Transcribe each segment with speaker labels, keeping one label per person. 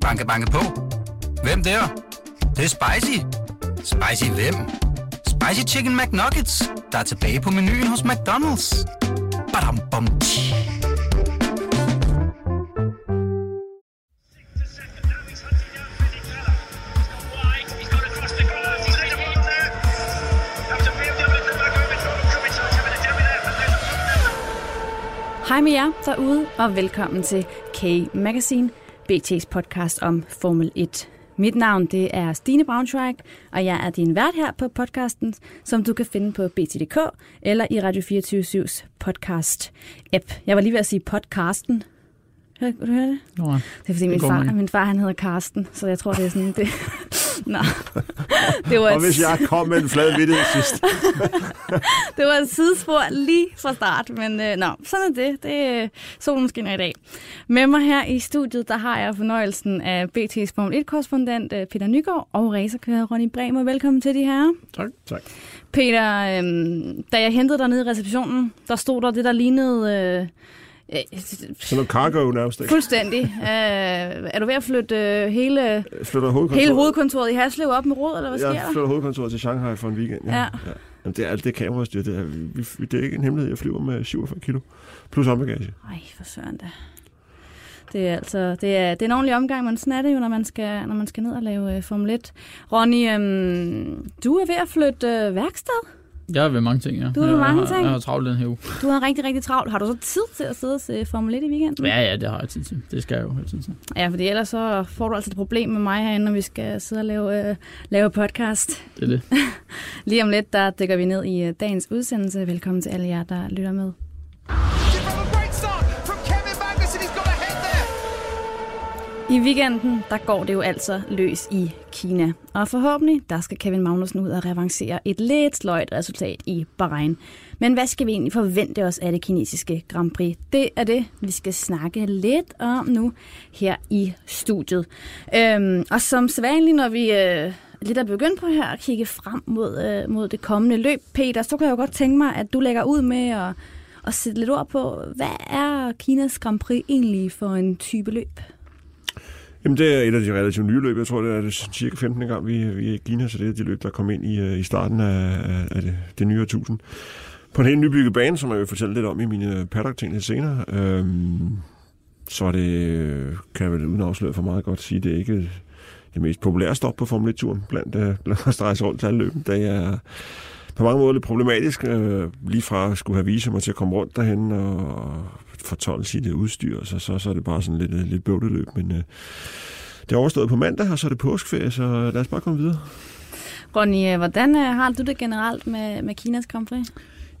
Speaker 1: Banke, banke på. Hvem der? Det, det er spicy. Spicy hvem? Spicy Chicken McNuggets, der er tilbage på menuen hos McDonald's. Badum, bom, tji.
Speaker 2: Hej med jer derude, og velkommen til K-Magazine, BT's podcast om Formel 1. Mit navn det er Stine Braunschweig, og jeg er din vært her på podcasten, som du kan finde på BT.dk eller i Radio 24-7's podcast-app. Jeg var lige ved at sige podcasten. Hør, du høre det?
Speaker 3: Nå,
Speaker 2: Det er fordi, min
Speaker 3: går
Speaker 2: far,
Speaker 3: man.
Speaker 2: min far han hedder Karsten, så jeg tror, det er sådan... Det. Nå. Det var,
Speaker 4: Og
Speaker 2: et,
Speaker 4: hvis jeg kom med en flad vittighed sidst.
Speaker 2: det var et sidespor lige fra start, men øh, nå, sådan er det. det er, solen skinner i dag. Med mig her i studiet, der har jeg fornøjelsen af BT's Formel 1-korrespondent øh, Peter Nygaard og racerkører Ronny Bremer. Velkommen til de her.
Speaker 3: tak.
Speaker 4: Tak.
Speaker 2: Peter, øh, da jeg hentede dig ned i receptionen, der stod der det, der lignede... Øh, øh,
Speaker 4: Sådan noget cargo nærmest, ikke?
Speaker 2: fuldstændig. Øh, er du ved at flytte øh, hele,
Speaker 4: Jeg flytter hovedkontoret.
Speaker 2: hele hovedkontoret i Haslev op med rod, eller hvad sker
Speaker 4: Jeg
Speaker 2: der?
Speaker 4: flytter hovedkontoret til Shanghai for en weekend.
Speaker 2: Ja.
Speaker 4: ja. Jamen, det er alt det kamerastyr. Det er, vi, det er ikke en hemmelighed. Jeg flyver med 47 kilo. Plus håndbagage.
Speaker 2: Ej, for søren da. Det er altså, det er, det er en ordentlig omgang, men sådan er det jo, når man skal, når man skal ned og lave uh, Formel 1. Ronny, øhm, du er ved at flytte øh, værksted.
Speaker 3: Jeg er ved mange ting, ja.
Speaker 2: Du er ved
Speaker 3: jeg,
Speaker 2: mange
Speaker 3: har,
Speaker 2: ting?
Speaker 3: Jeg har travlt den her uge.
Speaker 2: Du har rigtig, rigtig travlt. Har du så tid til at sidde og se Formel 1 i weekenden?
Speaker 3: Ja, ja, det har jeg tid til. Det skal jeg jo have tid til.
Speaker 2: Ja, fordi ellers så får du altså et problem med mig herinde, når vi skal sidde og lave, øh, lave podcast.
Speaker 3: Det er det.
Speaker 2: Lige om lidt, der dykker vi ned i øh, dagens udsendelse. Velkommen til alle jer, der lytter med. I weekenden, der går det jo altså løs i Kina. Og forhåbentlig, der skal Kevin Magnussen ud og revancere et lidt sløjt resultat i Bahrain. Men hvad skal vi egentlig forvente os af det kinesiske Grand Prix? Det er det, vi skal snakke lidt om nu her i studiet. Øhm, og som sædvanligt, når vi øh, lidt er begyndt på her at kigge frem mod, øh, mod det kommende løb, Peter, så kan jeg jo godt tænke mig, at du lægger ud med at, at sætte lidt ord på, hvad er Kinas Grand Prix egentlig for en type løb?
Speaker 4: Jamen, det er et af de relativt nye løb. Jeg tror, det er det cirka 15. gang, vi, vi er i Kina, så det er de løb, der kom ind i, øh, i starten af, af- det, det nye årtusind. På en helt nybygget bane, som jeg vil fortælle lidt om i mine paddock-ting lidt senere. Øhm, så er det, kan jeg vel uden afsløre for meget godt sige, det er ikke det mest populære stop på Formel 1-turen blandt, øh, blandt os, der rejser rundt til alle løben. Det er på mange måder lidt problematisk, øh, lige fra at skulle have visum og til at komme rundt derhen og fortolde sit udstyr, så, så, så er det bare sådan lidt, øh, lidt bøvleløb. men øh, det er overstået på mandag, og så er det påskeferie, så lad os bare komme videre.
Speaker 2: Ronny, øh, hvordan øh, har du det generelt med, med Kinas Grand Prix?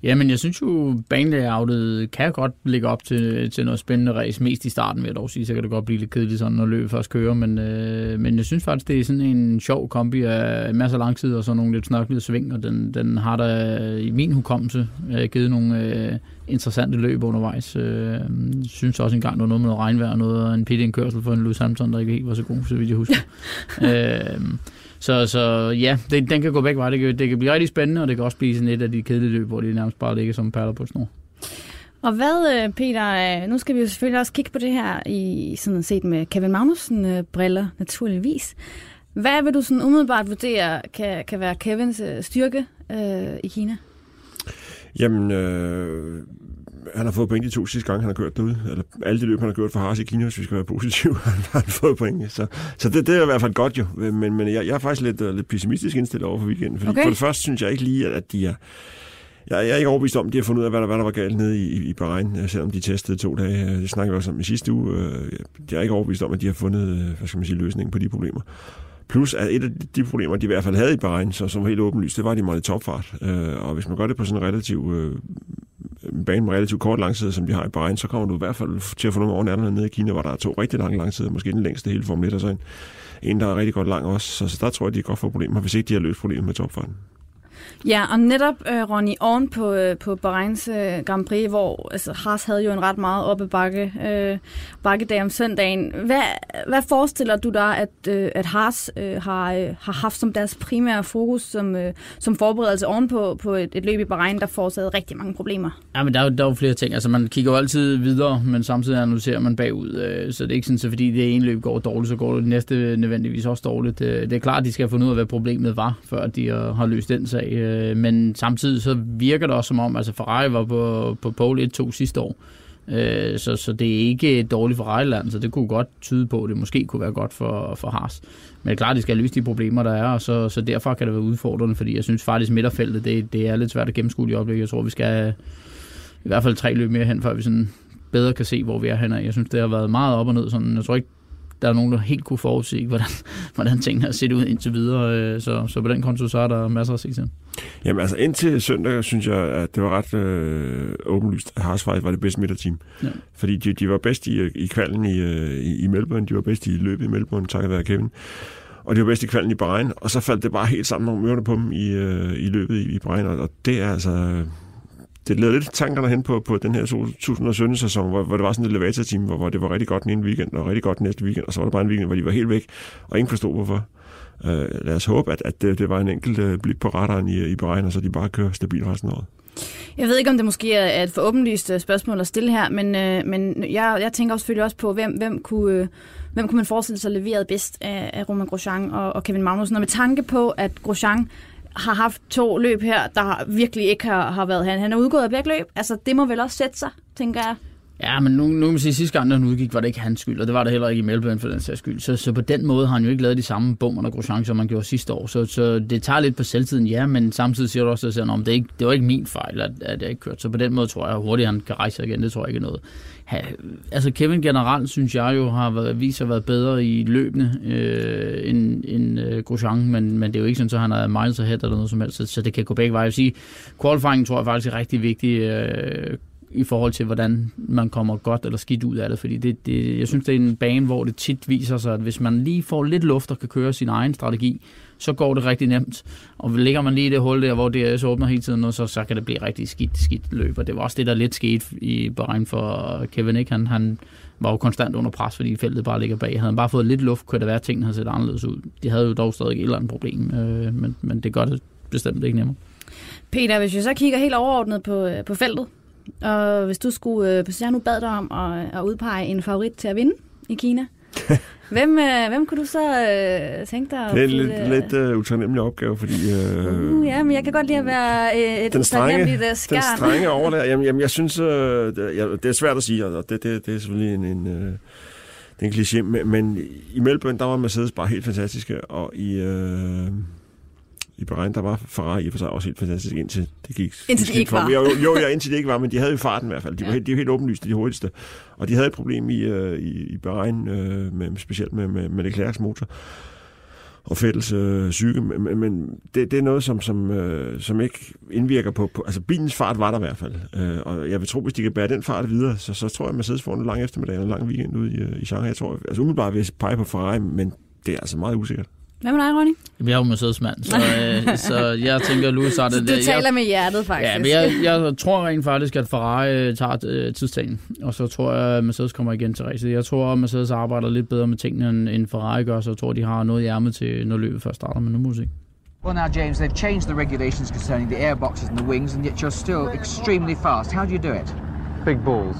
Speaker 3: Jamen, jeg synes jo, banelayoutet kan godt ligge op til, til noget spændende race. Mest i starten, vil jeg dog sige. Så kan det godt blive lidt kedeligt, sådan, når løbet først kører. Men, øh, men jeg synes faktisk, det er sådan en sjov kombi af masser af lang tid og så nogle lidt snørklede sving. Og den, den har da i min hukommelse øh, givet nogle øh, interessante løb undervejs. Øh, synes også engang, der var noget med noget regnvejr og noget, og en pit-indkørsel for en Lewis Hamilton, der ikke helt var så god, så vidt jeg husker. øh, så, så ja, det, den kan gå begge veje. Det kan, det kan blive rigtig spændende, og det kan også blive sådan et af de kedelige løb, hvor de nærmest bare ligger som perler på et snor.
Speaker 2: Og hvad, øh, Peter, øh, nu skal vi jo selvfølgelig også kigge på det her i sådan set med Kevin Magnussen øh, briller naturligvis. Hvad vil du sådan umiddelbart vurdere kan, kan være Kevins styrke øh, i Kina?
Speaker 4: Jamen, øh, han har fået point de to sidste gange, han har kørt derude. Eller alle de løb, han har kørt for Haas i Kina, hvis vi skal være positive, han har fået point. Så, så det, det er i hvert fald godt jo. Men, men jeg, jeg er faktisk lidt, uh, lidt pessimistisk indstillet over for weekenden. Fordi
Speaker 2: Okay.
Speaker 4: For det første synes jeg ikke lige, at, de er... Jeg, jeg er ikke overbevist om, at de har fundet ud af, hvad der, hvad der var galt nede i, i, Bahrain, øh, selvom de testede to dage. Øh, Det snakkede vi også om i sidste uge. Øh, Jeg er ikke overbevist om, at de har fundet øh, hvad skal man sige, løsningen på de problemer. Plus at et af de problemer, de i hvert fald havde i Bahrain, så, som helt åbenlyst, det var, at de måtte topfart. Øh, og hvis man gør det på sådan en relativ øh, en bane med relativt kort langsider, som de har i Bahrain, så kommer du i hvert fald til at få nogle over nede i Kina, hvor der er to rigtig lange langsider, måske den længste hele Formel 1, og så en, en der er rigtig godt lang også. Så, så der tror jeg, de godt få problemer, hvis ikke de har løst problemet med topfarten.
Speaker 2: Ja, og netop, øh, Ronny, oven på, øh, på Bahreins øh, Grand Prix, hvor altså, Haas havde jo en ret meget oppe bakke, øh, bakkedag om søndagen. Hvad, hvad forestiller du dig, at, øh, at Haas øh, har, øh, har haft som deres primære fokus som, øh, som forberedelse oven på, på et, et løb i Bahrein, der forårsagede rigtig mange problemer?
Speaker 3: Ja, men der er, jo, der er jo flere ting. Altså, man kigger jo altid videre, men samtidig analyserer man bagud. Øh, så det er ikke sådan, så fordi det ene løb går dårligt, så går det næste nødvendigvis også dårligt. Øh, det er klart, at de skal have fundet ud af, hvad problemet var, før de øh, har løst den sag. Øh, men samtidig så virker det også som om, altså Ferrari var på, på pole 1-2 sidste år. Øh, så, så det er ikke et dårligt Ferrari-land, så det kunne godt tyde på, at det måske kunne være godt for, for Haas. Men det er klart, at de skal løse de problemer, der er, og så, så derfor kan det være udfordrende, fordi jeg synes faktisk, midterfeltet, det, det er lidt svært at gennemskue i øjeblikket. Jeg tror, vi skal i hvert fald tre løb mere hen, før vi sådan bedre kan se, hvor vi er henne. Jeg synes, det har været meget op og ned. Sådan, jeg tror ikke, der er nogen, der helt kunne forudse, hvordan, hvordan tingene har set ud indtil videre. øh, Så, så på den konto, så er der masser at se til.
Speaker 4: Jamen altså indtil søndag, synes jeg, at det var ret øh, åbenlyst, at faktisk var det bedste midterteam.
Speaker 3: Ja.
Speaker 4: Fordi de, de var bedst i, i kvalden i, øh, i, i Melbourne, de var bedst i løbet i Melbourne, takket være Kevin. Og de var bedst i kvalden i Bahrein, og så faldt det bare helt sammen om ørerne på dem i, øh, i løbet i, i Bahrein, og, og det er altså... Det leder lidt tankerne hen på, på den her 2017-sæson, hvor, hvor det var sådan et elevator-team, hvor, hvor det var rigtig godt den ene weekend, og rigtig godt den næste weekend, og så var der bare en weekend, hvor de var helt væk, og ingen forstod hvorfor. Øh, lad os håbe, at, at det, det var en enkelt øh, blik på radaren i, i Bahrein, og så de bare kører stabilt resten af året.
Speaker 2: Jeg ved ikke, om det måske er et for åbenlyst øh, spørgsmål at stille her, men, øh, men jeg, jeg tænker også selvfølgelig også på, hvem, hvem, kunne, øh, hvem kunne man forestille sig leveret bedst af, af Roman Grosjean og, og Kevin Magnussen. Og med tanke på, at Grosjean har haft to løb her, der virkelig ikke har, har været han. Han er udgået af begge løb. Altså, det må vel også sætte sig, tænker jeg.
Speaker 3: Ja, men nu, nu kan man sige, at sidste gang, han udgik, var det ikke hans skyld, og det var det heller ikke i Melbourne for den sags skyld. Så, så på den måde har han jo ikke lavet de samme bummer og Grosjean, som man gjorde sidste år. Så, så det tager lidt på selvtiden, ja, men samtidig siger du også, at det, er ikke, det var ikke min fejl, at, at jeg ikke kørte. Så på den måde tror jeg, hurtigt han kan rejse sig igen. Det tror jeg ikke er noget. Ha, altså Kevin generelt, synes jeg jo, har været, vist sig været bedre i løbende øh, end, end øh, Grosjean, men, men det er jo ikke sådan, at han er miles ahead eller noget som helst, så, så det kan gå begge veje. Jeg vil sige, qualifying tror jeg faktisk er rigtig vigtig. Øh, i forhold til, hvordan man kommer godt eller skidt ud af det. Fordi det, det, jeg synes, det er en bane, hvor det tit viser sig, at hvis man lige får lidt luft og kan køre sin egen strategi, så går det rigtig nemt. Og ligger man lige i det hul der, hvor DRS åbner hele tiden, og så, så kan det blive rigtig skidt, skidt løb. Og det var også det, der lidt skete i Bahrain for Kevin. Ikke? Han, han var jo konstant under pres, fordi feltet bare ligger bag. Havde han bare fået lidt luft, kunne det være, at tingene havde set anderledes ud. De havde jo dog stadig et eller andet problem, øh, men, men det gør det bestemt ikke nemmere.
Speaker 2: Peter, hvis vi så kigger helt overordnet på, øh, på feltet, og hvis du skulle, øh, hvis jeg nu bad dig om at, at udpege en favorit til at vinde i Kina, hvem, øh, hvem kunne du så øh, tænke dig?
Speaker 4: Det er en lidt, lidt uh, utaknemmelig opgave, fordi... Uh,
Speaker 2: Uh, ja, men jeg kan godt lide at være øh, et
Speaker 4: den strenge,
Speaker 2: øh,
Speaker 4: den
Speaker 2: skærn.
Speaker 4: strenge over der, jamen, jamen jeg synes, uh, det, det er svært at sige, og det, det, det er selvfølgelig en, en, uh, det er en kliché, men, men i Melbourne, der var Mercedes bare helt fantastiske, og i, uh, i Bahrain, der var Ferrari i og for sig også helt fantastisk, indtil det gik
Speaker 2: Indtil de
Speaker 4: skidt
Speaker 2: ikke var.
Speaker 4: Jo, jo, ja, indtil det ikke var, men de havde jo farten i hvert fald. De, var,
Speaker 2: Ja.
Speaker 4: helt, de var helt åbenlyst de hurtigste. Og de havde et problem i, uh, i, i Bahrain, uh, med, specielt med, med, med Leclercs motor og Fettels øh, psyke, men, men- det, det er noget, som, som, øh, som ikke indvirker på, på... Altså, bilens fart var der i hvert fald. Øh, og jeg vil tro, hvis de kan bære den fart videre, så, så tror jeg, at Mercedes får en lang eftermiddag og en lang weekend ude i, øh, i Shanghai. Jeg tror, altså umiddelbart vil jeg pege på Ferrari, men det er altså meget usikkert.
Speaker 2: Hvad med dig, Ronny?
Speaker 3: Jeg er jo Mercedes-mand, så, øh, så jeg tænker, Louis har det
Speaker 2: Du
Speaker 3: der.
Speaker 2: taler
Speaker 3: Jeg,
Speaker 2: med hjertet, faktisk.
Speaker 3: ja, men jeg, jeg tror rent faktisk, at Ferrari øh, tager øh, tidstagen, og så tror jeg, at Mercedes kommer igen til racet. Jeg tror, at Mercedes arbejder lidt bedre med tingene, end, end Ferrari gør, så jeg tror, de har noget i ærmet til, når løbet først starter, men nu må vi se.
Speaker 5: Well, now, James, they've changed the regulations concerning the airboxes and the wings, and yet you're still extremely fast. How do you do it?
Speaker 6: Big balls.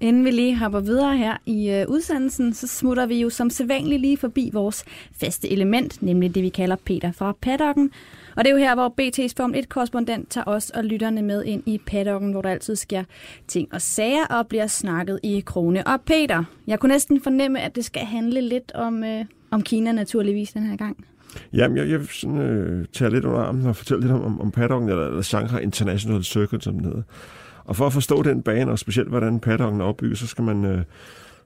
Speaker 2: Inden vi lige hopper videre her i øh, udsendelsen, så smutter vi jo som sædvanligt lige forbi vores faste element, nemlig det, vi kalder Peter fra paddocken. Og det er jo her, hvor BT's Formel 1-korrespondent tager os og lytterne med ind i paddocken, hvor der altid sker ting og sager og bliver snakket i krone. Og Peter, jeg kunne næsten fornemme, at det skal handle lidt om, øh, om Kina naturligvis den her gang.
Speaker 4: Jamen, jeg, jeg vil sådan, øh, tage lidt under armen og fortælle lidt om, om, om paddocken, eller, eller Shanghai International Circuit, som den hedder. Og for at forstå den bane, og specielt hvordan paddocken er opbygget, så skal man øh,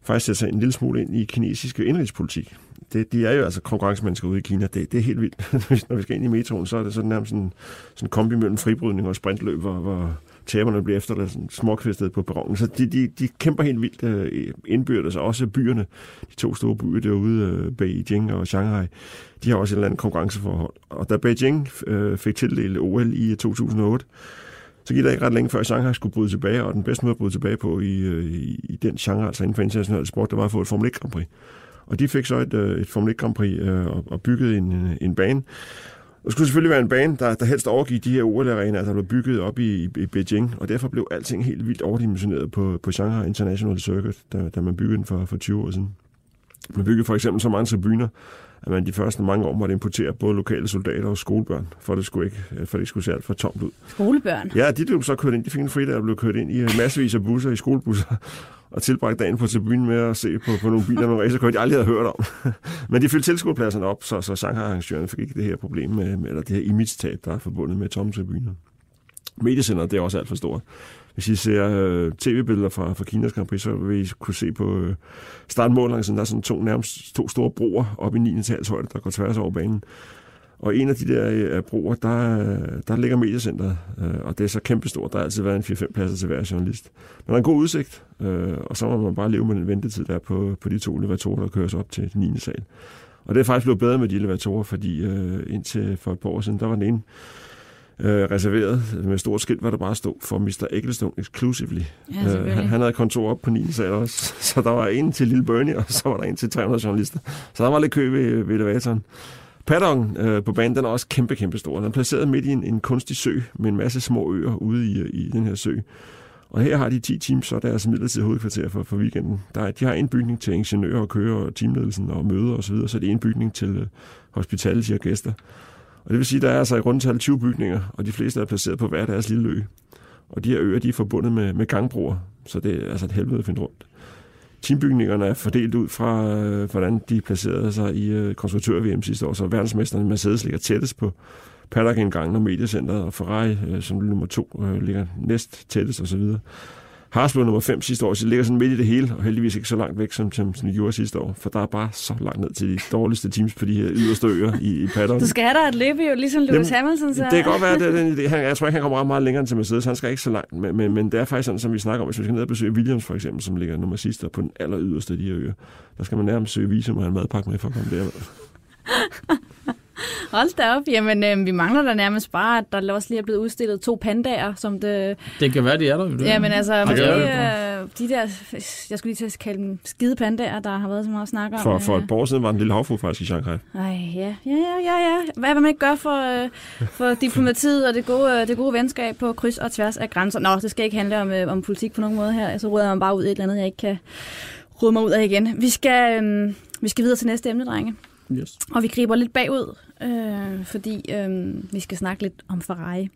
Speaker 4: faktisk sætte sig en lille smule ind i kinesiske indrigspolitik. Det, de er jo altså konkurrencemennesker ude i Kina. Det, det er helt vildt. Når vi skal ind i metroen, så er det sådan nærmest sådan, sådan en kombi mellem fribrydning og sprintløb, hvor, hvor taberne bliver efter sådan småkvæstet på perronen. Så de, de, de kæmper helt vildt øh, indbyrdes, og også byerne, de to store byer derude, øh, Beijing og Shanghai, de har også et eller andet konkurrenceforhold. Og da Beijing øh, fik tildelt OL i øh, 2008, så gik der ikke ret længe før Shanghai skulle bryde tilbage, og den bedste måde at bryde tilbage på i, i, i den genre, altså inden for international sport, det var at få et Formel 1 Grand Prix. Og de fik så et, øh, et Formel 1 Grand Prix øh, og, og byggede en, øh, en bane. Det skulle selvfølgelig være en bane, der, der helst overgik de her OL-arenaer, der blev bygget op i, i, i Beijing, og derfor blev alting helt vildt overdimensioneret på, på Shanghai International Circuit, da, da man byggede den for, for 20 år siden. Man byggede for eksempel så mange tribuner, at man de første mange år måtte importere både lokale soldater og skolebørn, for det skulle ikke, for det skulle se alt for tomt ud.
Speaker 2: Skolebørn.
Speaker 4: Ja, de blev så kørt ind. De fik en fridag og blev kørt ind i massevis af busser, i skolebusser, og tilbragte dagen på tribunen med at se på, på nogle biler, nogle racerkører, de aldrig havde hørt om. Men de fyldte tilskuerpladserne op, så, så Shanghai-arrangøren fik ikke det her problem med, med eller det her image-tab, der er forbundet med tomme tribuner. Mediecenteret, det er også alt for stort. Hvis I ser øh, tv-billeder fra, fra Kinas Grand Prix, så vil I kunne se på øh, startmålingen, der er sådan to, nærmest to store broer op i 9. højde, der går tværs over banen. Og en af de der øh, broer, der, øh, der ligger mediecenteret, øh, og det er så kæmpestort. Der har altid været en 4-5 pladser til hver journalist. Men der er en god udsigt, øh, og så må man bare leve med den ventetid, der er på, på de to elevatorer, der køres op til den 9. sal. Og det er faktisk blevet bedre med de elevatorer, fordi øh, indtil for et par år siden, der var den ene øh, reserveret med stort skilt, hvor der bare stod for Mr. Ecclestone exclusively.
Speaker 2: Ja,
Speaker 4: øh, han, han havde kontor op på 9. sal også, så der var en til Lille Bernie, og så var der en til 300 journalister. Så der var lidt kø ved, ved elevatoren. Paddocken øh, på banen, den er også kæmpe, kæmpe stor. Den er placeret midt i en, en kunstig sø med en masse små øer ude i, i den her sø. Og her har de 10 teams, så deres midlertidige hovedkvarter for, for weekenden. Der, er- de har en bygning til ingeniører og kører og teamledelsen og møder osv., så, videre, så er det en bygning til øh, hospitality og gæster. Og det vil sige, at der er altså i rundt tal 20 bygninger, og de fleste er placeret på hver deres lille ø. Og de her øer, de er forbundet med, med gangbroer, så det er altså et helvede at finde rundt. Teambygningerne er fordelt ud fra, øh, hvordan de placerede sig i øh, konstruktør-VM sidste år. Så verdensmesterne Mercedes ligger tættest på paddock-indgangen og mediecenteret, og Ferrari øh, som nummer to øh, ligger næst tættest osv. Og, blev nummer 5 sidste år, så det ligger sådan midt i det hele, og heldigvis ikke så langt væk, som, som, som de gjorde sidste år, for der er bare så langt ned til de dårligste teams på de her yderste øer i, i paddock.
Speaker 2: Du skal have dig et løb jo, ligesom Lewis
Speaker 4: Jamen,
Speaker 2: Hamilton. Så.
Speaker 4: Det kan godt være, det er den idé. Han, jeg tror ikke, han kommer ret meget længere end til Mercedes. Han skal ikke så langt. Men, men, men det er faktisk sådan, som vi snakker om, hvis vi skal ned og besøge Williams for eksempel, som ligger nummer sidste på den aller yderste af de her øer. Der skal man nærmest søge visum og have en madpakke med for at komme der.
Speaker 2: Hold da op. Jamen, øh, vi mangler da nærmest bare, at der også lige er blevet udstillet to pandaer, som det...
Speaker 3: Det kan være, det er der. Det.
Speaker 2: Ja, men altså, måske, øh, de der, jeg skulle lige til at kalde dem skide pandaer, der har været så meget snak om.
Speaker 4: For, for
Speaker 2: øh.
Speaker 4: et par år siden var en lille havfru faktisk i Shanghai.
Speaker 2: Ej, ja, ja, ja, ja. Hvad vil man ikke gøre for, øh, for diplomatiet og det gode, øh, det gode venskab på kryds og tværs af grænser? Nå, det skal ikke handle om, øh, om politik på nogen måde her. Så råder man bare ud i et eller andet, jeg ikke kan rode mig ud af igen. Vi skal, øh, vi skal videre til næste emne, drenge.
Speaker 3: Yes.
Speaker 2: Og vi griber lidt bagud, øh, fordi øh, vi skal snakke lidt om Ferrari.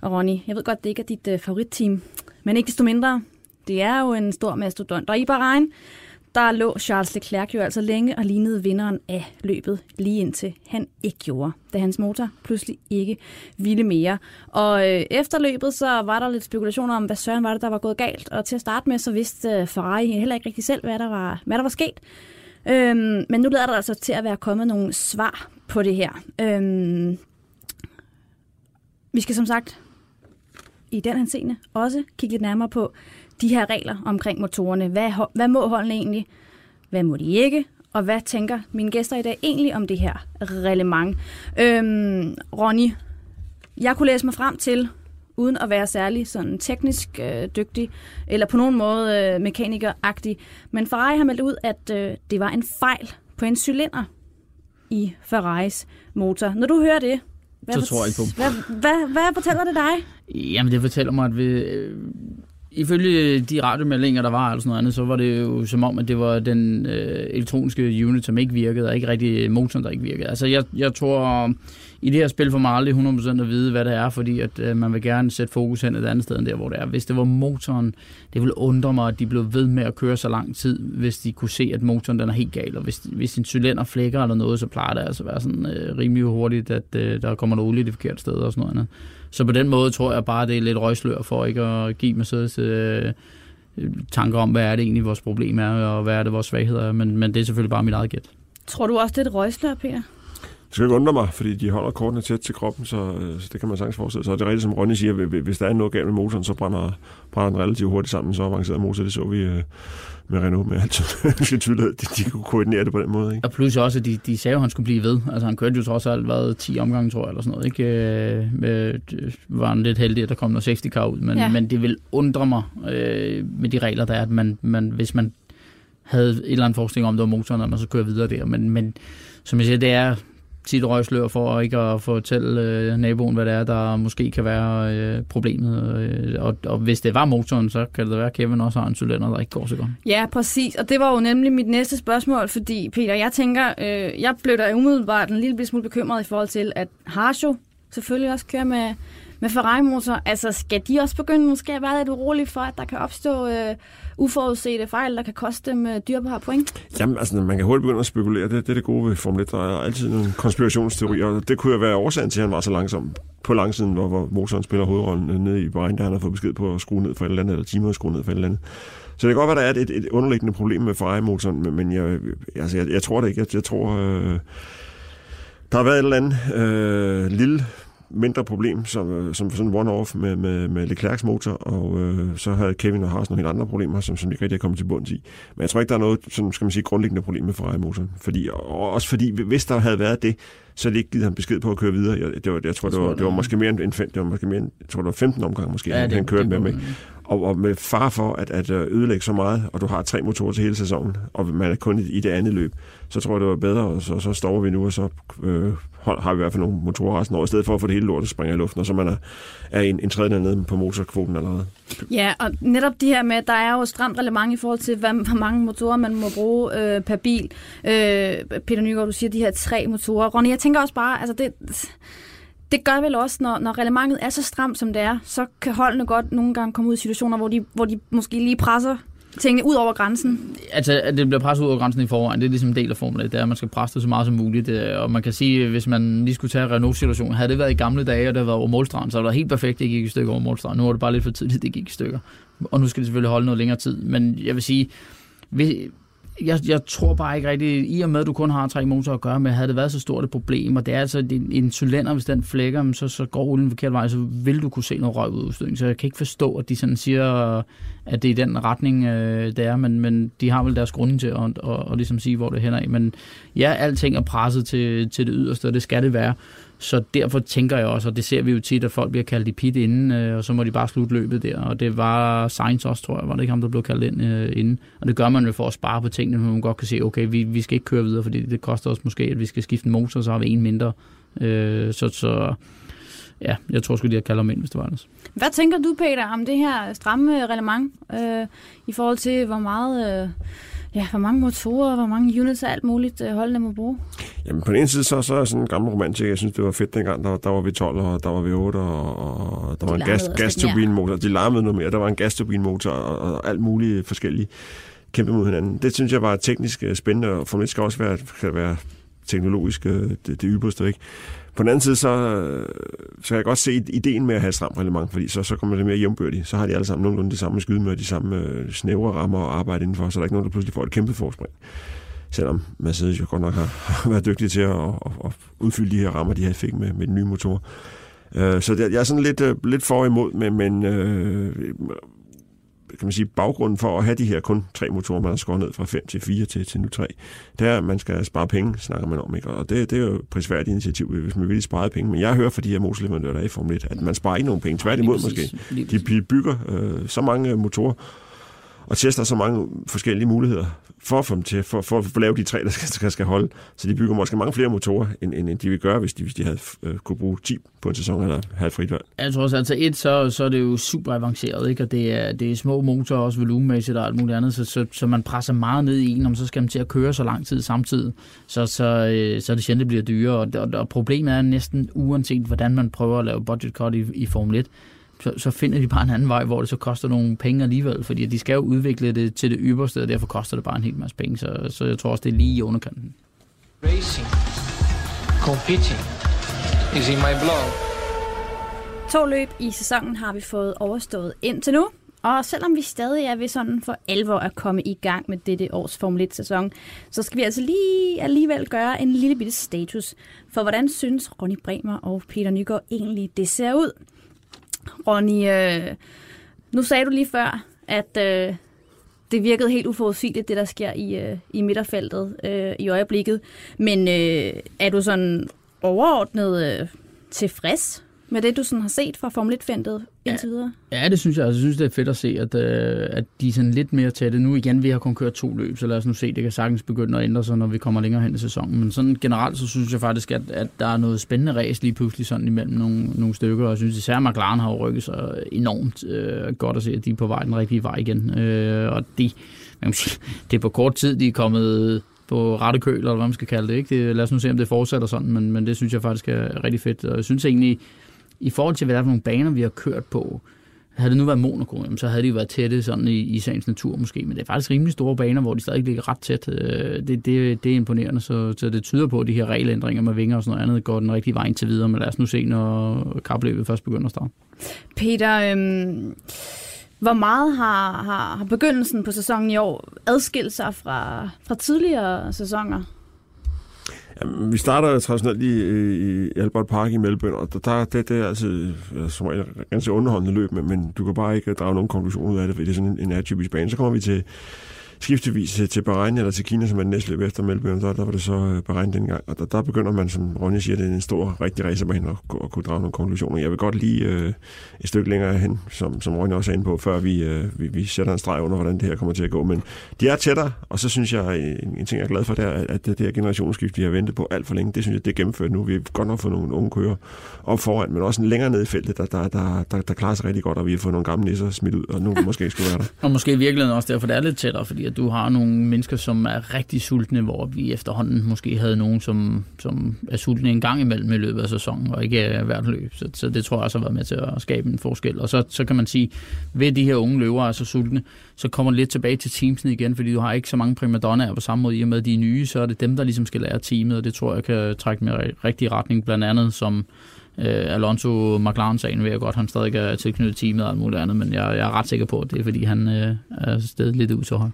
Speaker 2: Og Ronny, jeg ved godt, det ikke er dit øh, favoritteam, men ikke desto mindre, det er jo en stor mastodont. Og i Bahrain, der lå Charles Leclerc jo altså længe og lignede vinderen af løbet, lige indtil han ikke gjorde, da hans motor pludselig ikke ville mere. Og øh, efter løbet, så var der lidt spekulationer om, hvad søren var det, der var gået galt. Og til at starte med, så vidste øh, Ferrari heller ikke rigtig selv, hvad der var, hvad der var sket. Øhm, men nu lader der altså til at være kommet nogle svar på det her. Øhm, vi skal som sagt i den her scene også kigge lidt nærmere på de her regler omkring motorerne. Hvad, hvad må holdene egentlig? Hvad må de ikke? Og hvad tænker mine gæster i dag egentlig om det her reglement? Øhm, Ronny, jeg kunne læse mig frem til, uden at være særlig sådan teknisk øh, dygtig, eller på nogen måde øh, mekanikeragtig, men Ferrari har meldt ud, at øh, det var en fejl på en cylinder i Ferraris motor. Når du hører det, hvad,
Speaker 3: Så tror jeg ikke på.
Speaker 2: Hvad, hvad, hvad fortæller det dig?
Speaker 3: Jamen, det fortæller mig, at vi, øh, ifølge de radiomeldinger, der var, eller sådan noget andet, så var det jo som om, at det var den øh, elektroniske unit, som ikke virkede, og ikke rigtig øh, motoren, der ikke virkede. Altså, jeg, jeg tror, i det her spil får man aldrig 100% at vide, hvad det er, fordi at, øh, man vil gerne sætte fokus hen et andet sted end der, hvor det er. Hvis det var motoren, det ville undre mig, at de blev ved med at køre så lang tid, hvis de kunne se, at motoren den er helt gal. Og hvis, hvis en cylinder flækker eller noget, så plejer det altså at være sådan øh, rimelig hurtigt, at øh, der kommer noget olie det forkerte sted og sådan noget andet. Så på den måde tror jeg bare, det er lidt røgslør for ikke at give Mercedes øh, tanker om, hvad er det egentlig vores problem er, og hvad er det vores svagheder er. Men, men det er selvfølgelig bare mit eget gæt.
Speaker 2: Tror du også, det er et røgslør, Peter?
Speaker 4: Skal ikke undre mig, fordi de holder kortene tæt til kroppen, så, øh, så det kan man sagtens forestille sig. Og det er rigtigt, som Ronny siger, hvi- hvis der er noget galt med motoren, så brænder, brænder den relativt hurtigt sammen. Så avanceret motor, det så vi øh, med Renault med alt tydelighed. De, de kunne koordinere det på den måde. Ikke?
Speaker 3: Og plus også, at de, de sagde jo, at han skulle blive ved. Altså han kørte jo trods alt været 10 omgange, tror jeg, eller sådan noget. Ikke? Øh, Med, det var han lidt heldig, at der kom noget 60 kar ud. Men,
Speaker 2: Ja.
Speaker 3: men det vil undre mig øh, med de regler, der er, at man, man, hvis man havde et eller andet forestilling om, det var motoren, at man så kører videre der. Men, men som jeg siger, det er tit røgslør for ikke at fortælle øh, naboen, hvad det er, der måske kan være øh, problemet. Øh, og, og hvis det var motoren, så kan det da være, at Kevin også har en cylinder, der ikke går så godt.
Speaker 2: Ja, præcis. Og det var jo nemlig mit næste spørgsmål, fordi Peter, jeg tænker, øh, jeg blev da umiddelbart en lille smule bekymret i forhold til, at Harsho selvfølgelig også kører med, med Ferrari-motor. Altså, skal de også begynde måske at være lidt urolige for, at der kan opstå øh, uforudsete fejl, der kan koste dem øh, dyrbare point?
Speaker 4: Jamen, altså, man kan hurtigt begynde at spekulere. Det, det er det gode ved Formel 1. Der er altid nogle konspirationsteorier, og det kunne jo være årsagen til, at han var så langsom på langsiden, hvor, hvor motoren spiller hovedrollen øh, nede i Bahrain, der han har fået besked på at skrue ned for et eller andet, eller timer at skrue ned for et eller andet. Så det kan godt være, der er et, et underliggende problem med Ferrari-motoren, men, men jeg, altså, jeg, jeg tror det ikke. Jeg, jeg tror, øh, der har været et eller andet øh, lille mindre problem, som, øh, som sådan one-off med, med, med Leclercs motor, og øh, så havde Kevin og Haas nogle helt andre problemer, som, som de ikke rigtig er kommet til bunds i. Men jeg tror ikke, der er noget, sådan, skal man sige, grundlæggende problem med Ferrari-motoren. Fordi, og også fordi, hvis der havde været det, så havde de ikke givet ham besked på at køre videre. Jeg, det var, jeg tror, det var, det var måske mere end, det var måske mere end, jeg tror, det var 15 omgang måske, ja, han kørte med, med. Og, og med far for at, at øh, ødelægge så meget, og du har tre motorer til hele sæsonen, og man er kun i, i det andet løb, så tror jeg, det var bedre, og så, så står vi nu, og så øh, hold- har vi i hvert fald nogle motorer resten over, i stedet for at få det hele lortet springe i luften, og så man er, er en, en tredjedel nede på motorkvoten allerede.
Speaker 2: Ja, og netop det her med, der er jo stramt relevant i forhold til, hvad, hvor mange motorer man må bruge øh, per bil. Øh, Peter Nygaard, du siger de her tre motorer. Ronny, jeg tænker også bare, altså det, det gør vel også, når, når reglementet er så stramt, som det er, så kan holdene godt nogle gange komme ud i situationer, hvor de, hvor de måske lige presser tingene ud over grænsen.
Speaker 3: Altså, at det bliver presset ud over grænsen i forvejen, det er ligesom en del af Formel 1, det er, at man skal presse det så meget som muligt. Øh, og man kan sige, hvis man lige skulle tage Renault-situationen, havde det været i gamle dage, og det havde været over målstregen, så var det helt perfekt, det gik i stykker over målstregen. Nu er det bare lidt for tidligt, det gik i stykker. Og nu skal det selvfølgelig holde noget længere tid. Men jeg vil sige, hvis, jeg, jeg tror bare ikke rigtigt, i og med at du kun har tre motorer at gøre med, havde det været så stort et problem, og det er altså en, en cylinder, hvis den flækker, så, så går olien forkert vej, så vil du kunne se noget røg ud af udstødning. Så jeg kan ikke forstå, at de sådan siger, at det er i den retning, øh, det er, men, men de har vel deres grunde til at, og, og at ligesom sige, hvor det hænder af. Men ja, alting er presset til, til det yderste, og det skal det være. Så derfor tænker jeg også, og det ser vi jo tit, at folk bliver kaldt i pit inden, øh, og så må de bare slutte løbet der. Og det var Sainz også, tror jeg, var det ikke ham, der blev kaldt ind øh, inden. Og det gør man jo for at spare på tingene, når man godt kan se, okay, vi, vi skal ikke køre videre, fordi det koster os måske, at vi skal skifte en motor, så har vi en mindre. Øh, så, så ja, jeg tror sgu, de har kaldt ham ind, hvis det var ellers.
Speaker 2: Hvad tænker du, Peter, om det her stramme reglement øh, i forhold til, hvor meget... Øh, Ja, hvor mange motorer, hvor mange units og alt muligt øh, holdene må bruge.
Speaker 4: Jamen på den ene side, så, så er jeg sådan en gammel romantiker. Jeg synes, det var fedt dengang. Der, der var vi 12, og der var vi 8, og, og der
Speaker 2: De
Speaker 4: var en gas, gasturbinmotor. De larmede noget mere. Der var en gasturbinmotor og, og alt muligt forskellige kæmpe mod hinanden. Det synes jeg var teknisk øh, spændende, og for mig skal også være, kan være teknologisk øh, det, det ypperste, ikke? På den anden side, så, øh, så kan jeg godt se ideen med at have et stramt reglement, fordi så, så kommer det mere jævnbørdigt. Så har de alle sammen nogenlunde de samme skyde med de samme øh, snævre rammer at arbejde indenfor, så der er ikke nogen, der pludselig får et kæmpe forspring. Selvom Mercedes jo godt nok har, har været dygtige til at, at, at udfylde de her rammer, de her fik med, med den nye motor. Øh, så jeg er sådan lidt, lidt for imod, men, men øh, kan man sige, baggrunden for at have de her kun tre motorer, man har skåret ned fra 5 til 4 til, til nu 3, det er, at man skal spare penge, snakker man om. Ikke? Og det, det er jo et prisværdigt initiativ, hvis man vil spare penge. Men jeg hører fra de her motorleverandører, der er i Formel 1, at man sparer ikke nogen penge. Tværtimod måske. De bygger øh, så mange motorer og tester så mange forskellige muligheder for at få dem til, for, for at få lavet de tre, der skal, der skal holde. Så de bygger måske mange flere motorer, end, end, end de vil gøre, hvis de, hvis de havde øh, kunne bruge 10 på en sæson, eller havde frit valg.
Speaker 3: Jeg tror også, altså et, så, så er det jo super avanceret, ikke? og det er, det er små motorer, også volumenmæssigt og alt muligt andet, så, så, så man presser meget ned i en, om så skal man til at køre så lang tid samtidig, så, så, øh, så er det sjældent, det bliver dyrere, og, og, og problemet er næsten uanset, hvordan man prøver at lave budget cut i, i Formel 1, så, så finder de bare en anden vej, hvor det så koster nogle penge alligevel, fordi de skal jo udvikle det til det ypperste, og derfor koster det bare en hel masse penge, så, så jeg tror også, det er lige i underkanten.
Speaker 6: Racing, competing is in my blood.
Speaker 2: To løb i sæsonen har vi fået overstået indtil nu. Og selvom vi stadig er ved sådan for alvor at komme i gang med dette års Formel 1-sæson, så skal vi altså lige alligevel gøre en lille bitte status for, hvordan synes Ronny Bremer og Peter Nygaard egentlig, det ser ud. Ronny, øh, nu sagde du lige før, at øh, det virkede helt uforudsigeligt, det der sker i, øh, i midterfeltet øh, i øjeblikket. Men øh, er du sådan overordnet øh, tilfreds med det, du sådan har set fra Formel 1-feltet indtil videre?
Speaker 3: Ja, det synes jeg. Altså, jeg synes, det er fedt at se, at, øh, at de er sådan lidt mere tætte. Nu igen, vi har kun kørt to løb, så lad os nu se, det kan sagtens begynde at ændre sig, når vi kommer længere hen i sæsonen. Men sådan generelt, så synes jeg faktisk, at, at der er noget spændende race lige pludselig sådan imellem nogle, nogle stykker, og jeg synes især, at McLaren har rykket sig enormt øh, godt at se, at de er på vej den rigtige vej igen. Øh, og de, sige, det er på kort tid, de er kommet på rette køl, eller hvad man skal kalde det. Ikke? det lad os nu se, om det fortsætter sådan, men, men det synes jeg faktisk er rigtig fedt. Og jeg synes egentlig, i forhold til, hvad der er for nogle baner, vi har kørt på, havde det nu været Monaco, jamen, så havde de jo været tætte sådan i, i sagens natur måske, men det er faktisk rimelig store baner, hvor de stadig ligger ret tæt. Øh, Det, det, det er imponerende, så, så det tyder på, at de her regelændringer med vinger og sådan noget andet går den rigtige vej indtil videre, men lad os nu se, når kapløbet først begynder at starte.
Speaker 2: Peter, øhm, hvor meget har, har, har begyndelsen på sæsonen i år adskilt sig fra, fra tidligere sæsoner?
Speaker 4: Jamen, vi starter traditionelt øh, i, i Albert Park i Melbourne, og der, det, det er altså som regel ganske underholdende løb, men, men du kan bare ikke drage nogen konklusion ud af det, fordi det er sådan en, en atypisk bane. Så kommer vi til skiftevis til, til Bahrain eller til Kina, som er den næste løb efter Melbourne, der, der var det så øh, Bahrain dengang, og der, der begynder man, som Ronny siger, det er en stor, rigtig racerbane at, at kunne drage nogle konklusioner. Jeg vil godt lige øh, et stykke længere hen, som, som Ronny også er inde på, før vi, øh, vi, vi sætter en streg under, hvordan det her kommer til at gå, men de er tættere, og så synes jeg, en, en ting, jeg er glad for, det er, at det, det her generationsskift, vi har ventet på alt for længe, det synes jeg, det er gennemført nu. Vi har godt nok fået nogle unge kører op foran, men også en længere ned i feltet, der, der, der, der, der klarer sig rigtig godt, og vi har fået nogle gamle nisser smidt ud, og nu måske ikke skulle være der.
Speaker 3: Og måske i virkeligheden også derfor, det er lidt tættere, fordi at du har nogle mennesker, som er rigtig sultne, hvor vi efterhånden måske havde nogen, som, som er sultne en gang imellem i løbet af sæsonen, og ikke er hvert løb. Så, så det tror jeg også har været med til at skabe en forskel. Og så, så kan man sige, ved de her unge løber er så sultne, så kommer det lidt tilbage til teamsene igen, fordi du har ikke så mange primadonnaer på samme måde, i og med at de er nye, så er det dem, der ligesom skal lære teamet, og det tror jeg kan trække med rigtig retning, blandt andet som øh, Alonso McLaren-sagen ved jeg godt, han stadig er tilknyttet teamet og alt muligt andet, men jeg, jeg er ret sikker på, at det er, fordi han øh, er stedet lidt ud så højre.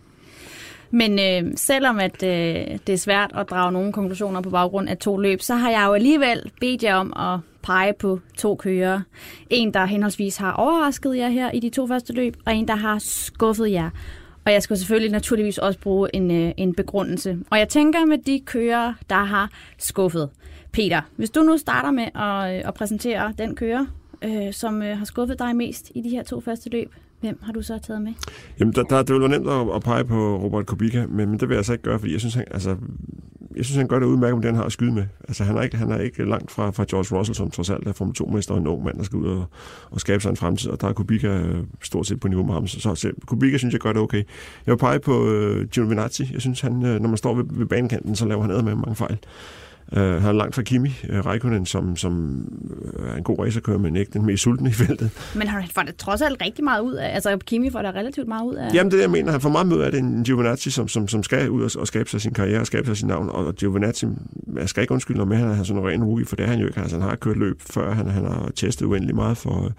Speaker 2: Men øh, selvom at øh, det er svært at drage nogle konklusioner på baggrund af to løb, så har jeg jo alligevel bedt jer om at pege på to kører. En, der henholdsvis har overrasket jer her i de to første løb, og en, der har skuffet jer. Og jeg skal selvfølgelig naturligvis også bruge en, øh, en begrundelse. Og jeg tænker med de kører, der har skuffet. Peter, hvis du nu starter med at, øh, at præsentere den kører, øh, som øh, har skuffet dig mest i de her to første løb, Hvem har du så taget med?
Speaker 4: Jamen, der, der, det ville være nemt at, at pege på Robert Kubica, men, men det vil jeg altså ikke gøre, fordi jeg synes, han, altså, jeg synes, han gør det udmærket med det, han har at skyde med. Altså, han er ikke, han er ikke langt fra, fra George Russell, som trods alt er Formel 2-mester og en ung mand, der skal ud og, og skabe sig en fremtid, og der er Kubica øh, stort set på niveau med ham. Så, så, så Kubica synes jeg gør det okay. Jeg vil pege på uh, Giovinazzi. Jeg synes, han, øh, når man står ved, ved banekanten, så laver han ad med mange fejl. Uh, han er langt fra Kimi uh, Raikkonen, som, som er en god racerkører, men ikke den mest sultne i feltet.
Speaker 2: Men han får det trods alt rigtig meget ud af. Altså, Kimi får der relativt meget ud af.
Speaker 4: Jamen, det er det, jeg mener. Han får meget med af det en Giovinazzi, som, som, som skal ud og, og skabe sig sin karriere og skabe sig sin navn. Og Giovinazzi, jeg skal ikke undskylde, om han er sådan en ren rookie, for det er han jo ikke. Altså, han har kørt løb før. Han, han har testet uendelig meget for,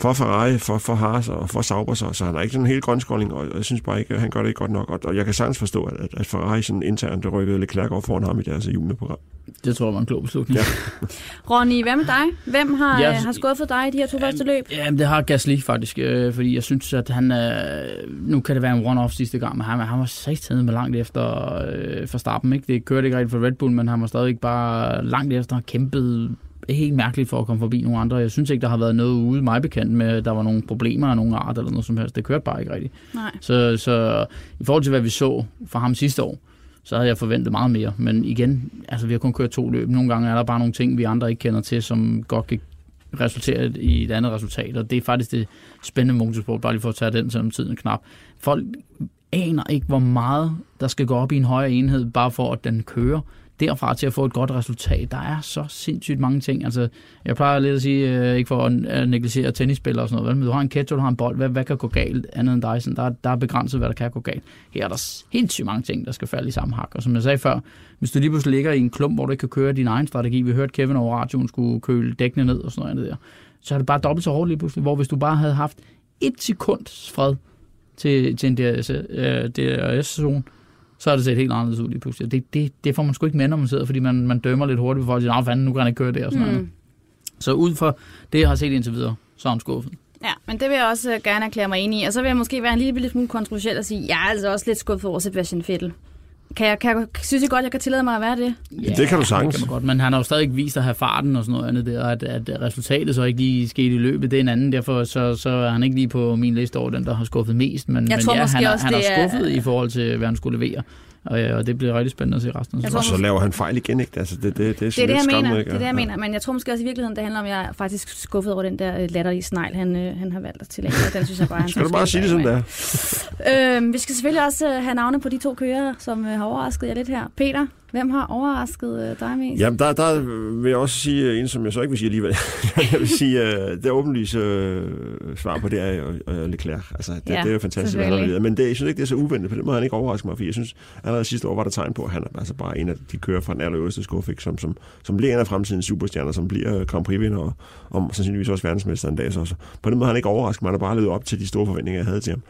Speaker 4: for Ferrari, for, for Haas og for Sauber, så, så han er ikke sådan en helt grønskåling, og jeg synes bare ikke, at han gør det ikke godt nok. Og, og jeg kan sagtens forstå, at, at Ferrari sådan internt rykkede lidt klærk over foran ham i deres juleprogram.
Speaker 3: Det tror jeg var en klog beslutning.
Speaker 4: Ja.
Speaker 2: Ronny, hvad med dig? Hvem har,
Speaker 3: ja,
Speaker 2: har skuffet dig i de her to første løb?
Speaker 3: Jamen, det har Gasly faktisk, øh, fordi jeg synes, at han er... Nu kan det være en one-off sidste gang, men han, han var satan med langt efter øh, for starten. Ikke? Det kørte ikke rigtig for Red Bull, men han var stadig bare langt efter og kæmpet helt mærkeligt for at komme forbi nogle andre. Jeg synes ikke, der har været noget ude mig bekendt med, at der var nogle problemer af nogle art eller noget som helst. Det kørte bare ikke rigtigt.
Speaker 2: Nej.
Speaker 3: Så, så i forhold til, hvad vi så fra ham sidste år, så havde jeg forventet meget mere. Men igen, altså vi har kun kørt to løb. Nogle gange er der bare nogle ting, vi andre ikke kender til, som godt kan resultere i et andet resultat. Og det er faktisk det spændende motorsport, bare lige for at tage den som tiden er knap. Folk aner ikke, hvor meget der skal gå op i en højere enhed, bare for at den kører derfra til at få et godt resultat. Der er så sindssygt mange ting. Altså, jeg plejer lidt at sige, øh, ikke for at, negligere tennisspillere og sådan noget, vel? men du har en ketchup, du har en bold, hvad, hvad kan gå galt andet end dig? Sådan, der, der er begrænset, hvad der kan gå galt. Her er der sindssygt mange ting, der skal falde i samme hak. Og som jeg sagde før, hvis du lige pludselig ligger i en klump, hvor du ikke kan køre din egen strategi, vi hørte Kevin over radioen skulle køle dækkene ned og sådan noget der, så er det bare dobbelt så hårdt lige pludselig, hvor hvis du bare havde haft et sekunds fred til, til en DRS, øh, DRS så er det set helt anderledes ud lige pludselig. Det, det, det får man sgu ikke med, når man sidder, fordi man, man dømmer lidt hurtigt, for at sige, fanden, nu kan han ikke køre der og sådan mm. noget. Så ud fra det, jeg har set indtil videre, så er han skuffet.
Speaker 2: Ja, men det vil jeg også øh, gerne erklære mig enig i. Og så vil jeg måske være en lille smule kontroversiel og sige, jeg er altså også lidt skuffet over Sebastian Vettel. Kan jeg, kan jeg, synes I godt, jeg kan tillade mig at være det?
Speaker 4: Ja, det kan du sagtens.
Speaker 3: Det kan man godt, men han har jo stadig ikke vist at have farten og sådan noget andet der, at, at resultatet så ikke lige skete i løbet, det er en anden, derfor så, så er han ikke lige på min liste over den, der har skuffet mest, men,
Speaker 2: Jeg
Speaker 3: men
Speaker 2: tror
Speaker 3: ja,
Speaker 2: måske
Speaker 3: han,
Speaker 2: også,
Speaker 3: han er
Speaker 2: det er-
Speaker 3: skuffet i forhold til, hvad han skulle levere, og, ja, og det bliver rigtig spændende at se resten af sæsonen.
Speaker 4: Og så laver han fejl igen, ikke? Altså, det, det, det, er,
Speaker 2: Det er det, jeg
Speaker 4: lidt
Speaker 2: mener.
Speaker 4: skræmmende,
Speaker 2: Det
Speaker 4: ikke?
Speaker 2: er det, jeg mener. Men jeg tror måske også i virkeligheden, det handler om, at jeg er faktisk skuffet over den der øh, latterlige snegl, han, øh, han har valgt at tillægge. Den synes jeg bare, han
Speaker 4: Skal du bare sige det, som det er?
Speaker 2: Øhm, vi skal selvfølgelig også øh, have navne på de to kører, som øh, har overrasket jer lidt her. Peter, hvem har overrasket øh, dig mest?
Speaker 4: Jamen, der, der vil jeg også sige øh, en, som jeg så ikke vil sige alligevel. jeg vil sige, øh, det åbenlyse øh, svar på det er øh, Leclerc. Altså, det,
Speaker 2: Ja,
Speaker 4: det er jo fantastisk, hvad han har leveret. Men det, jeg synes ikke, det er så uventet. På den måde han ikke overrasket mig, for jeg synes, allerede sidste år var der tegn på, at han er altså bare en af de kører fra den allerøverste skuffe, som, som, som bliver en af fremtidens superstjerner, som bliver Grand Prix-vinder og, og sandsynligvis også verdensmester en dag. Så, så på den måde har han ikke overrasket mig. Han har bare levet op til de store forventninger, jeg havde til ham.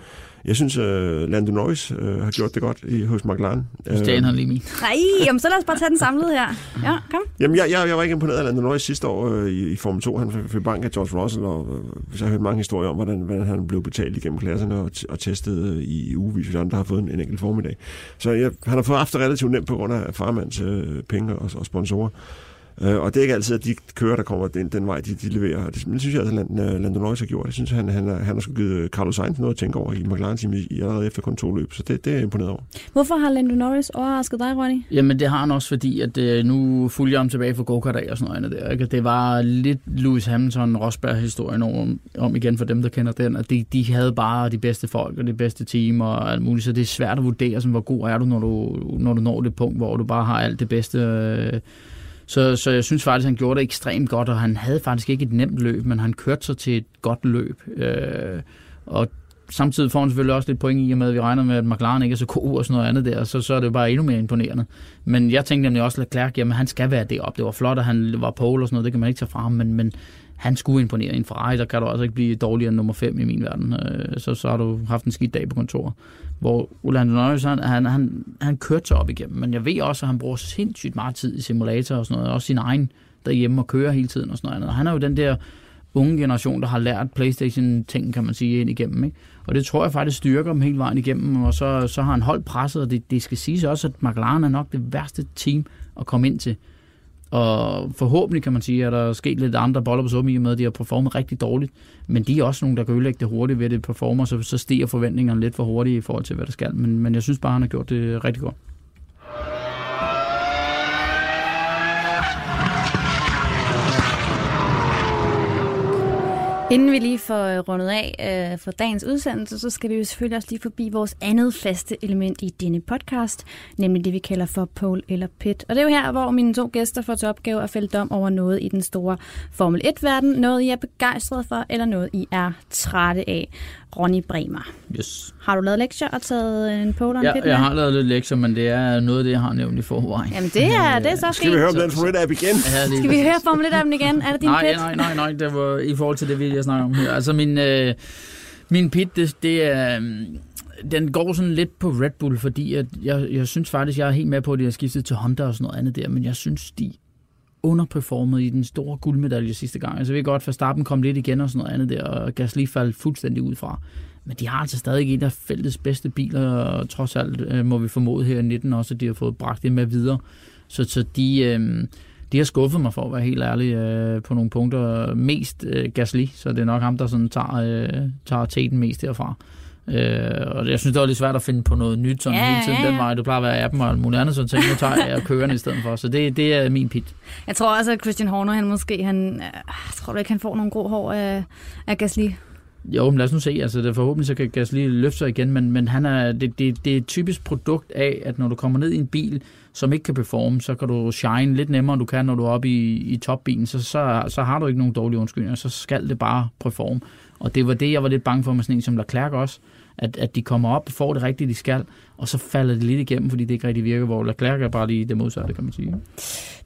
Speaker 4: Jeg synes, uh, Lando Norris uh, har gjort det godt i, hos McLaren.
Speaker 3: Stjælen han lige min.
Speaker 2: Nej, jamen, så lad os bare tage den samlede her. Ja, kom.
Speaker 4: Jamen, jeg, jeg, jeg var ikke imponeret af Lando Norris sidste år øh, i, i Formel 2. Han fik- bank af George Russell, og øh, så har jeg hørt mange historier om, hvordan, hvordan han blev betalt igennem klasserne og, t- og testet øh, i ugevis, hvis andre har fået en, en enkelt formiddag. Så jeg, han har fået haft det relativt nemt på grund af farmands øh, penge og, og sponsorer. Øh, og det er ikke altid, at de kører, der kommer den, den vej, de, de leverer. Og det, det synes jeg, at Lando, Lando Norris har gjort. Jeg synes, han, han, har- han har sgu givet Carlos Sainz noget at tænke over i McLaren-team i, i allerede efter kun to løb. Så det, det er jeg imponeret over.
Speaker 2: Hvorfor har Lando Norris overrasket dig, Ronny?
Speaker 3: Jamen det har han også, fordi at øh, nu fulgte jeg ham tilbage fra go-kart og sådan noget der. Ikke? Det var lidt Lewis Hamilton Rosberg-historien om, om igen for dem, der kender den, at de, de havde bare de bedste folk og det bedste team og alt muligt, så det er svært at vurdere, sådan, hvor god er du når, du, når du når det punkt, hvor du bare har alt det bedste. Øh, så, så jeg synes faktisk, han gjorde det ekstremt godt, og han havde faktisk ikke et nemt løb, men han kørte sig til et godt løb. Øh, og samtidig får han selvfølgelig også lidt point i og med, at vi regner med, at McLaren ikke er så god og sådan noget andet der, så, så er det jo bare endnu mere imponerende. Men jeg tænkte nemlig også, at Leclerc, jamen han skal være deroppe. Det var flot, at han var pole og sådan noget, det kan man ikke tage fra ham, men, men han skulle imponere i en Ferrari, der kan du altså ikke blive dårligere end nummer 5 i min verden. Øh, Så, så har du haft en skidt dag på kontoret. Hvor Orlando Nøjes, han, han, han, han kørte sig op igennem, men jeg ved også, at han bruger sindssygt meget tid i simulator og sådan noget, også sin egen derhjemme og kører hele tiden og sådan noget. Og han er jo den der unge generation, der har lært Playstation-ting, kan man sige, ind igennem. Ikke? Og det tror jeg faktisk styrker dem hele vejen igennem, og så, så har han holdt presset, og det, det skal siges også, at McLaren er nok det værste team at komme ind til. Og forhåbentlig kan man sige, at der er sket lidt andre boller på summe i og med, at de har performet rigtig dårligt. Men de er også nogle, der kan ødelægge det hurtigt ved at det performer, så, så stiger forventningerne lidt for hurtigt i forhold til, hvad der skal. Men, men jeg synes bare, han har gjort det rigtig godt.
Speaker 2: Inden vi lige får øh, rundet af øh, for dagens udsendelse, så skal vi jo selvfølgelig også lige forbi vores andet faste element i denne podcast, nemlig det, vi kalder for pole eller pit. Og det er jo her, hvor mine to gæster får til opgave at fælde dom over noget i den store Formel 1-verden, noget I er begejstret for, eller noget I er trætte af. Ronny Bremer,
Speaker 3: Yes.
Speaker 2: har du lavet lektier og taget en en
Speaker 3: Ja, jeg har lavet lidt lektier, men det er noget af det, jeg har nævnt i forvejen.
Speaker 2: Jamen det er, det er så
Speaker 4: Skal vi
Speaker 2: fint.
Speaker 4: høre om den Formel 1-app igen?
Speaker 3: Ja, lige
Speaker 2: Skal vi høre Formel 1 af dem igen? Er det din
Speaker 3: nej,
Speaker 2: pit?
Speaker 3: nej, nej, nej, det var i forhold til det, vi jeg snakker om her. Altså min, øh, min pit, det, det er... øhm, den går sådan lidt på Red Bull, fordi at jeg, jeg synes faktisk, jeg er helt med på, at de har skiftet til Honda og sådan noget andet der, men jeg synes, de underperformede i den store guldmedalje sidste gang. Altså jeg ved godt, at Verstappen kom lidt igen og sådan noget andet der, og Gasly faldt fuldstændig ud fra. Men de har altså stadig en af feltets bedste biler, og trods alt øh, må vi formode her i 19 også, at de har fået bragt det med videre. Så, så de, øh, de har skuffet mig for at være helt ærlig øh, på nogle punkter. Mest øh, Gasly, så det er nok ham, der sådan tager, øh, tager teten mest derfra. Øh, og jeg synes, det var lidt svært at finde på noget nyt sådan
Speaker 2: Ja,
Speaker 3: hele tiden.
Speaker 2: ja, ja.
Speaker 3: Den vej, du plejer at være appen og muligt andet, så tænkte, nu tager jeg kørende i stedet for. Så det, det er min pit.
Speaker 2: Jeg tror også, at Christian Horner, han måske, han, øh, tror du ikke, han får nogle grå hår af, af Gasly.
Speaker 3: Jo, men lad os nu se. Altså, det forhåbentlig så kan Gasly løfte sig igen, men, men han er, det, det, det er et typisk produkt af, at når du kommer ned i en bil, som ikke kan performe, så kan du shine lidt nemmere, end du kan, når du er oppe i, i topbilen. Så, så, så har du ikke nogen dårlige undskyldninger, så skal det bare performe. Og det var det, jeg var lidt bange for med sådan en som Leclerc også, at, at de kommer op og får det rigtige, de skal, og så falder det lidt igennem, fordi det ikke rigtig virker, hvor Leclerc er bare lige det modsatte, kan man sige.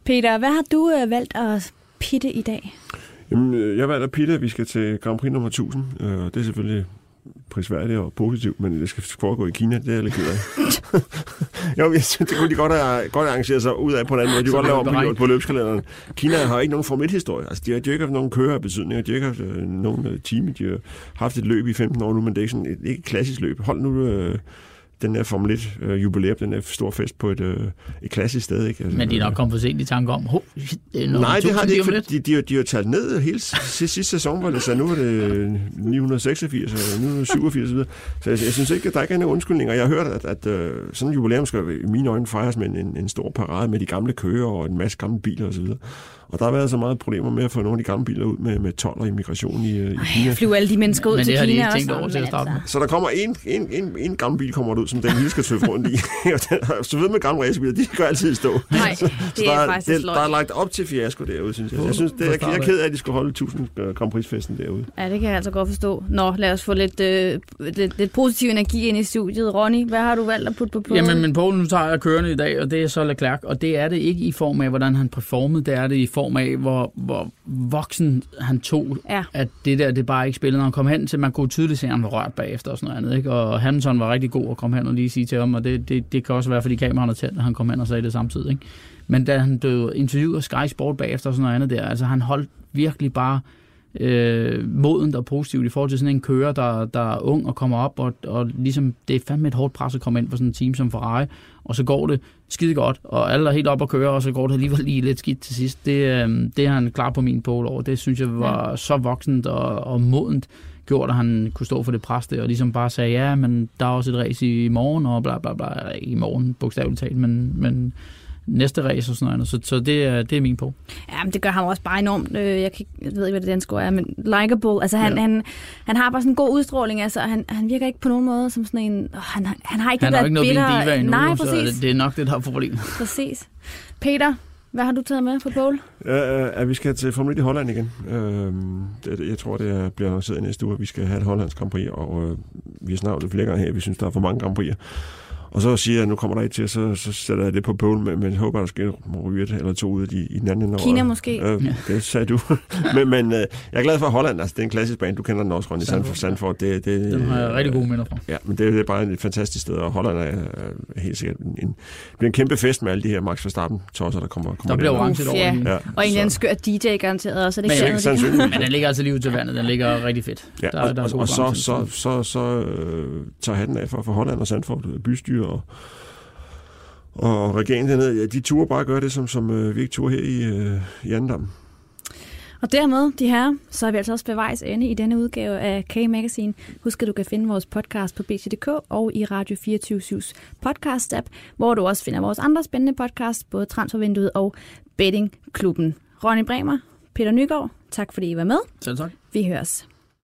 Speaker 2: Peter, hvad har du øh, valgt at pitte i dag?
Speaker 4: Jamen, øh, jeg valgte at pitte, at vi skal til Grand Prix nummer 1000. Øh, det er selvfølgelig prisværdigt og positivt, men det skal foregå i Kina, det er jeg lidt ked af. jo, jeg synes, det kunne de godt have, godt arrangeret sig ud af på en anden måde. De kunne godt lave om på, løbskalenderen. Kina har ikke nogen Formel 1-historie. Altså, de har, de har ikke haft nogen kører betydning, de har ikke haft øh, nogen øh, team. De har haft et løb i 15 år nu, men det er ikke, sådan, et, ikke et klassisk løb. Hold nu øh, den der Formel 1 øh, jubilæum, den er stor fest på et, øh, et klassisk sted. Ikke? Altså,
Speaker 3: Men de er nok kommet for sent i tanke om, hov, det er
Speaker 4: Nej, det har
Speaker 3: 1000
Speaker 4: de ikke, for de, de, har- de har talt ned hele sidste, sidste sæson, hvor det sagde, nu var det 986 og 987 osv. Så jeg, jeg synes ikke, at der ikke er nogen undskyldninger. Jeg har hørt, at, at øh, sådan en jubilæum skal i mine øjne fejres med en, en stor parade med de gamle køer og en masse gamle biler osv. Og der har været så meget problemer med at få nogle af de gamle biler ud med, med 12 og immigration i, øh, i Kina.
Speaker 2: Flyve alle de mennesker ud
Speaker 3: Men
Speaker 2: til
Speaker 3: det har de
Speaker 2: Kina også.
Speaker 3: over til at starte med.
Speaker 4: Så der kommer en, en, en, en gammel bil kommer ud, som den hele skal tøffe rundt i. og den, så ved med gamle racerbiler, de går altid stå.
Speaker 2: Nej,
Speaker 4: Så
Speaker 2: det
Speaker 4: der,
Speaker 2: er faktisk
Speaker 4: det, der er lagt op til fiasko derude, synes jeg. Jeg, synes, det, jeg, jeg er ked af, at de skulle holde 1000 Grand Prix-festen derude.
Speaker 2: Ja, det kan jeg altså godt forstå. Nå, lad os få lidt, øh, lidt, lidt positiv energi ind i studiet. Ronny, hvad har du valgt at putte på på?
Speaker 3: Jamen, men Poul, nu tager jeg kørende i dag, og det er så Leclerc, og det er det ikke i form af, hvordan han performede, det er det i form af, hvor, hvor voksen han tog,
Speaker 2: Ja.
Speaker 3: at det der, det bare ikke spillede. Når han kom hen til, man kunne tydeligt se, at han var rørt bagefter og sådan noget andet, ikke? Og Hamilton var rigtig god at komme hen og lige sige til ham, og det, det, det kan også være, fordi kameraerne er tændt, at han kom hen og sagde det samtidig, ikke? Men da han blev interviewet af Sky Sport bagefter og sådan noget andet der, altså han holdt virkelig bare øh, modent og positivt i forhold til sådan en kører, der, der er ung og kommer op, og, og ligesom, det er fandme et hårdt pres at komme ind på sådan en team som Ferrari, og så går det skide godt, og alle er helt op at køre, og så går det alligevel lige lidt skidt til sidst. Det, øh, det er han klar på min pole over. Det synes jeg var ja. så voksent og, og modent gjort, at han kunne stå for det pres der, og ligesom bare sagde, ja, men der er også et race i morgen, og bla bla bla, i morgen, bogstaveligt talt, men, men næste race og sådan noget. Så, så det, er, det er min på.
Speaker 2: Ja, men det gør ham også bare enormt, øh, jeg, kan, ikke- jeg ved ikke, hvad det danske ord er, men likable. Altså, han,
Speaker 3: Ja.
Speaker 2: han, han har bare sådan en god udstråling. Altså, han, han virker ikke på nogen måde som sådan en... Oh, han, har- han har ikke
Speaker 3: Han
Speaker 2: det der
Speaker 3: ikke noget
Speaker 2: bitter...
Speaker 3: diva endnu,
Speaker 2: Nej,
Speaker 3: så
Speaker 2: præcis.
Speaker 3: det, det er nok det, der er problemet.
Speaker 2: præcis. Peter, hvad har du taget med på Bowl?
Speaker 4: Ja, at vi skal til Formel 1 i Holland igen. Øhm, jeg tror, det er, bliver annonceret i næste uge, at vi skal have et hollandsk Grand Prix, og øh, vi har snakket flere gange her, vi synes, der er for mange Grand Prix'er. Og så siger jeg, at nu kommer der et til, så, så sætter jeg det på pole, men, men jeg håber, der skal ryge et eller to ud i, i den anden.
Speaker 2: Kina
Speaker 4: og,
Speaker 2: måske?
Speaker 4: Øh, det sagde du. men men øh, jeg er glad for Holland. Altså, det er en klassisk bane. Du kender den også, Ronny Sandford. Sandford det, det,
Speaker 3: Den har jeg rigtig gode minder fra.
Speaker 4: Ja, men det, det er bare et fantastisk sted, og Holland er, er helt sikkert en, en, en kæmpe fest med alle de her Max Verstappen tosser, der kommer, kommer
Speaker 3: Der bliver orange over
Speaker 2: ja.
Speaker 4: Ja,
Speaker 2: Og en eller anden
Speaker 4: så-
Speaker 2: skør DJ garanteret også. Er det
Speaker 3: Men
Speaker 2: ikke det.
Speaker 3: Men den ligger altså lige ud til vandet. Den ligger rigtig fedt.
Speaker 4: Ja,
Speaker 3: Der-
Speaker 4: og,
Speaker 3: der er
Speaker 4: og, og så,
Speaker 3: balance.
Speaker 4: så, så, så øh, tager hatten af for, for Holland og Sandford, øh, bystyre og, og regeringen dernede. Ja, de turer bare gøre det, som, som øh, vi ikke turde her i, øh, i Andendam.
Speaker 2: Og dermed, de her, så er vi altså også ved vejs ende i denne udgave af K-Magazine. Husk, at du kan finde vores podcast på BT.dk og i Radio 24-7's podcast-app, hvor du også finder vores andre spændende podcast, både Transfervinduet og Bettingklubben. Ronny Bremer, Peter Nygaard, tak fordi I var med.
Speaker 3: Selv tak.
Speaker 2: Vi høres.